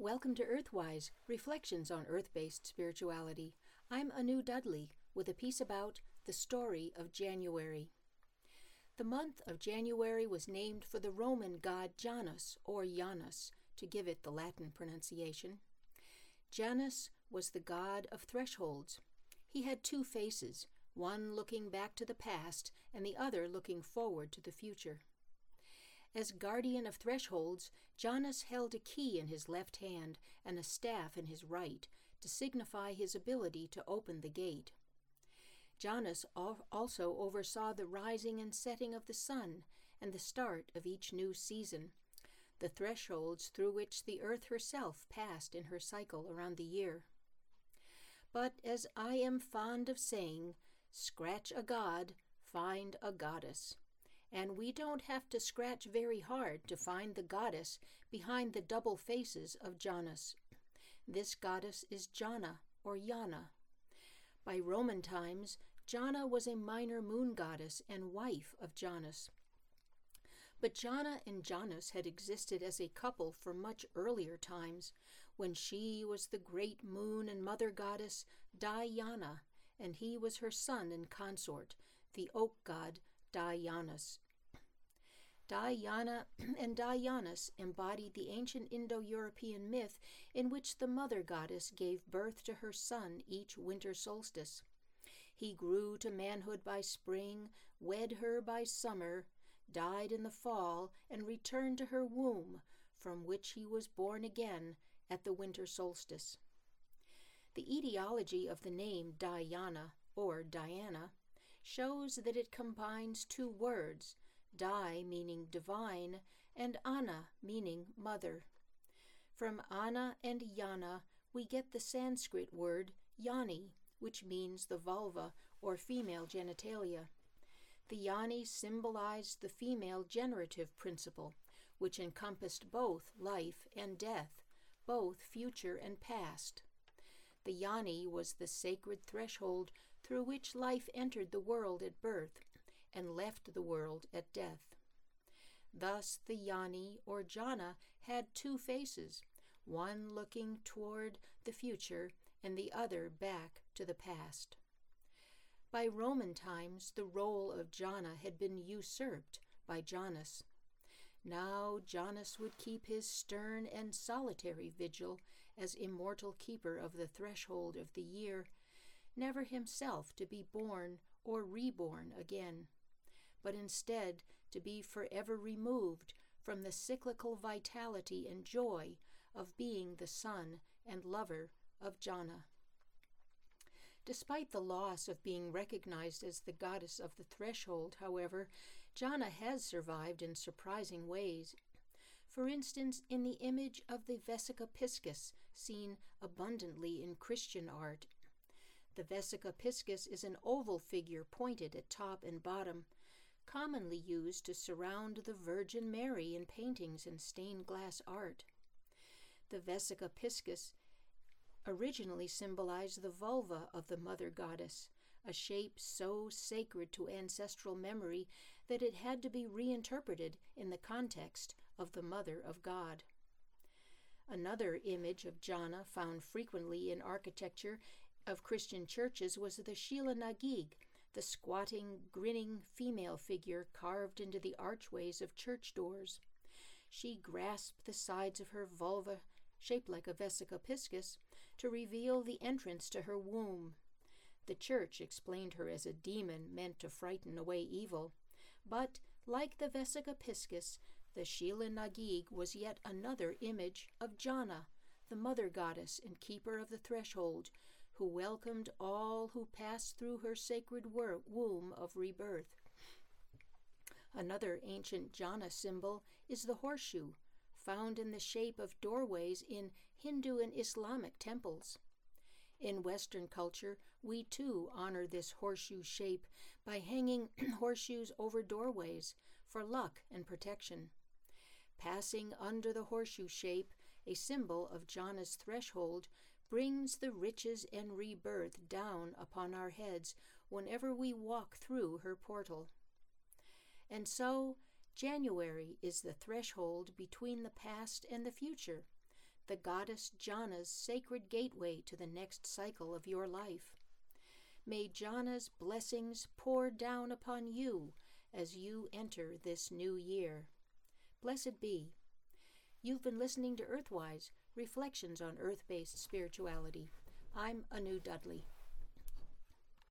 Welcome to Earthwise Reflections on Earth based Spirituality. I'm Anu Dudley with a piece about the story of January. The month of January was named for the Roman god Janus, or Janus, to give it the Latin pronunciation. Janus was the god of thresholds. He had two faces, one looking back to the past and the other looking forward to the future. As guardian of thresholds, Janus held a key in his left hand and a staff in his right to signify his ability to open the gate. Janus also oversaw the rising and setting of the sun and the start of each new season, the thresholds through which the earth herself passed in her cycle around the year. But as I am fond of saying, scratch a god, find a goddess. And we don't have to scratch very hard to find the goddess behind the double faces of Janus. This goddess is Jana or Yana. By Roman times, Jana was a minor moon goddess and wife of Janus. But Jana and Janus had existed as a couple for much earlier times, when she was the great moon and mother goddess Diana, and he was her son and consort, the oak god Dianus. Diana and Dianus embodied the ancient Indo European myth in which the mother goddess gave birth to her son each winter solstice. He grew to manhood by spring, wed her by summer, died in the fall, and returned to her womb, from which he was born again at the winter solstice. The etiology of the name Diana, or Diana, shows that it combines two words, Di meaning divine, and Ana meaning mother. From Ana and Yana, we get the Sanskrit word Yoni, which means the vulva or female genitalia. The yoni symbolized the female generative principle, which encompassed both life and death, both future and past. The yoni was the sacred threshold through which life entered the world at birth and left the world at death. Thus, the yoni or jana had two faces, one looking toward the future and the other back to the past. By Roman times, the role of Jana had been usurped by Janus. Now Janus would keep his stern and solitary vigil as immortal keeper of the threshold of the year, never himself to be born or reborn again, but instead to be forever removed from the cyclical vitality and joy of being the son and lover of Jana. Despite the loss of being recognized as the goddess of the threshold, however, Jana has survived in surprising ways. For instance, in the image of the Vesica Piscis, seen abundantly in Christian art. The Vesica Piscis is an oval figure pointed at top and bottom, commonly used to surround the Virgin Mary in paintings and stained glass art. The Vesica Piscis originally symbolized the vulva of the mother goddess, a shape so sacred to ancestral memory that it had to be reinterpreted in the context of the Mother of God. Another image of Jana found frequently in architecture of Christian churches was the Sheela na gig, the squatting, grinning female figure carved into the archways of church doors. She grasped the sides of her vulva, shaped like a vesica piscis, to reveal the entrance to her womb. The church explained her as a demon meant to frighten away evil. But, like the Vesica Piscis, the Sheela na gig was yet another image of Jana, the mother goddess and keeper of the threshold, who welcomed all who passed through her sacred womb of rebirth. Another ancient Jana symbol is the horseshoe, found in the shape of doorways in Hindu and Islamic temples. In Western culture, we too honor this horseshoe shape by hanging horseshoes over doorways for luck and protection. Passing under the horseshoe shape, a symbol of Jana's threshold, brings the riches and rebirth down upon our heads whenever we walk through her portal. And so, January is the threshold between the past and the future, the goddess Jana's sacred gateway to the next cycle of your life. May Jana's blessings pour down upon you as you enter this new year. Blessed be. You've been listening to Earthwise Reflections on Earth Based Spirituality. I'm Anu Dudley.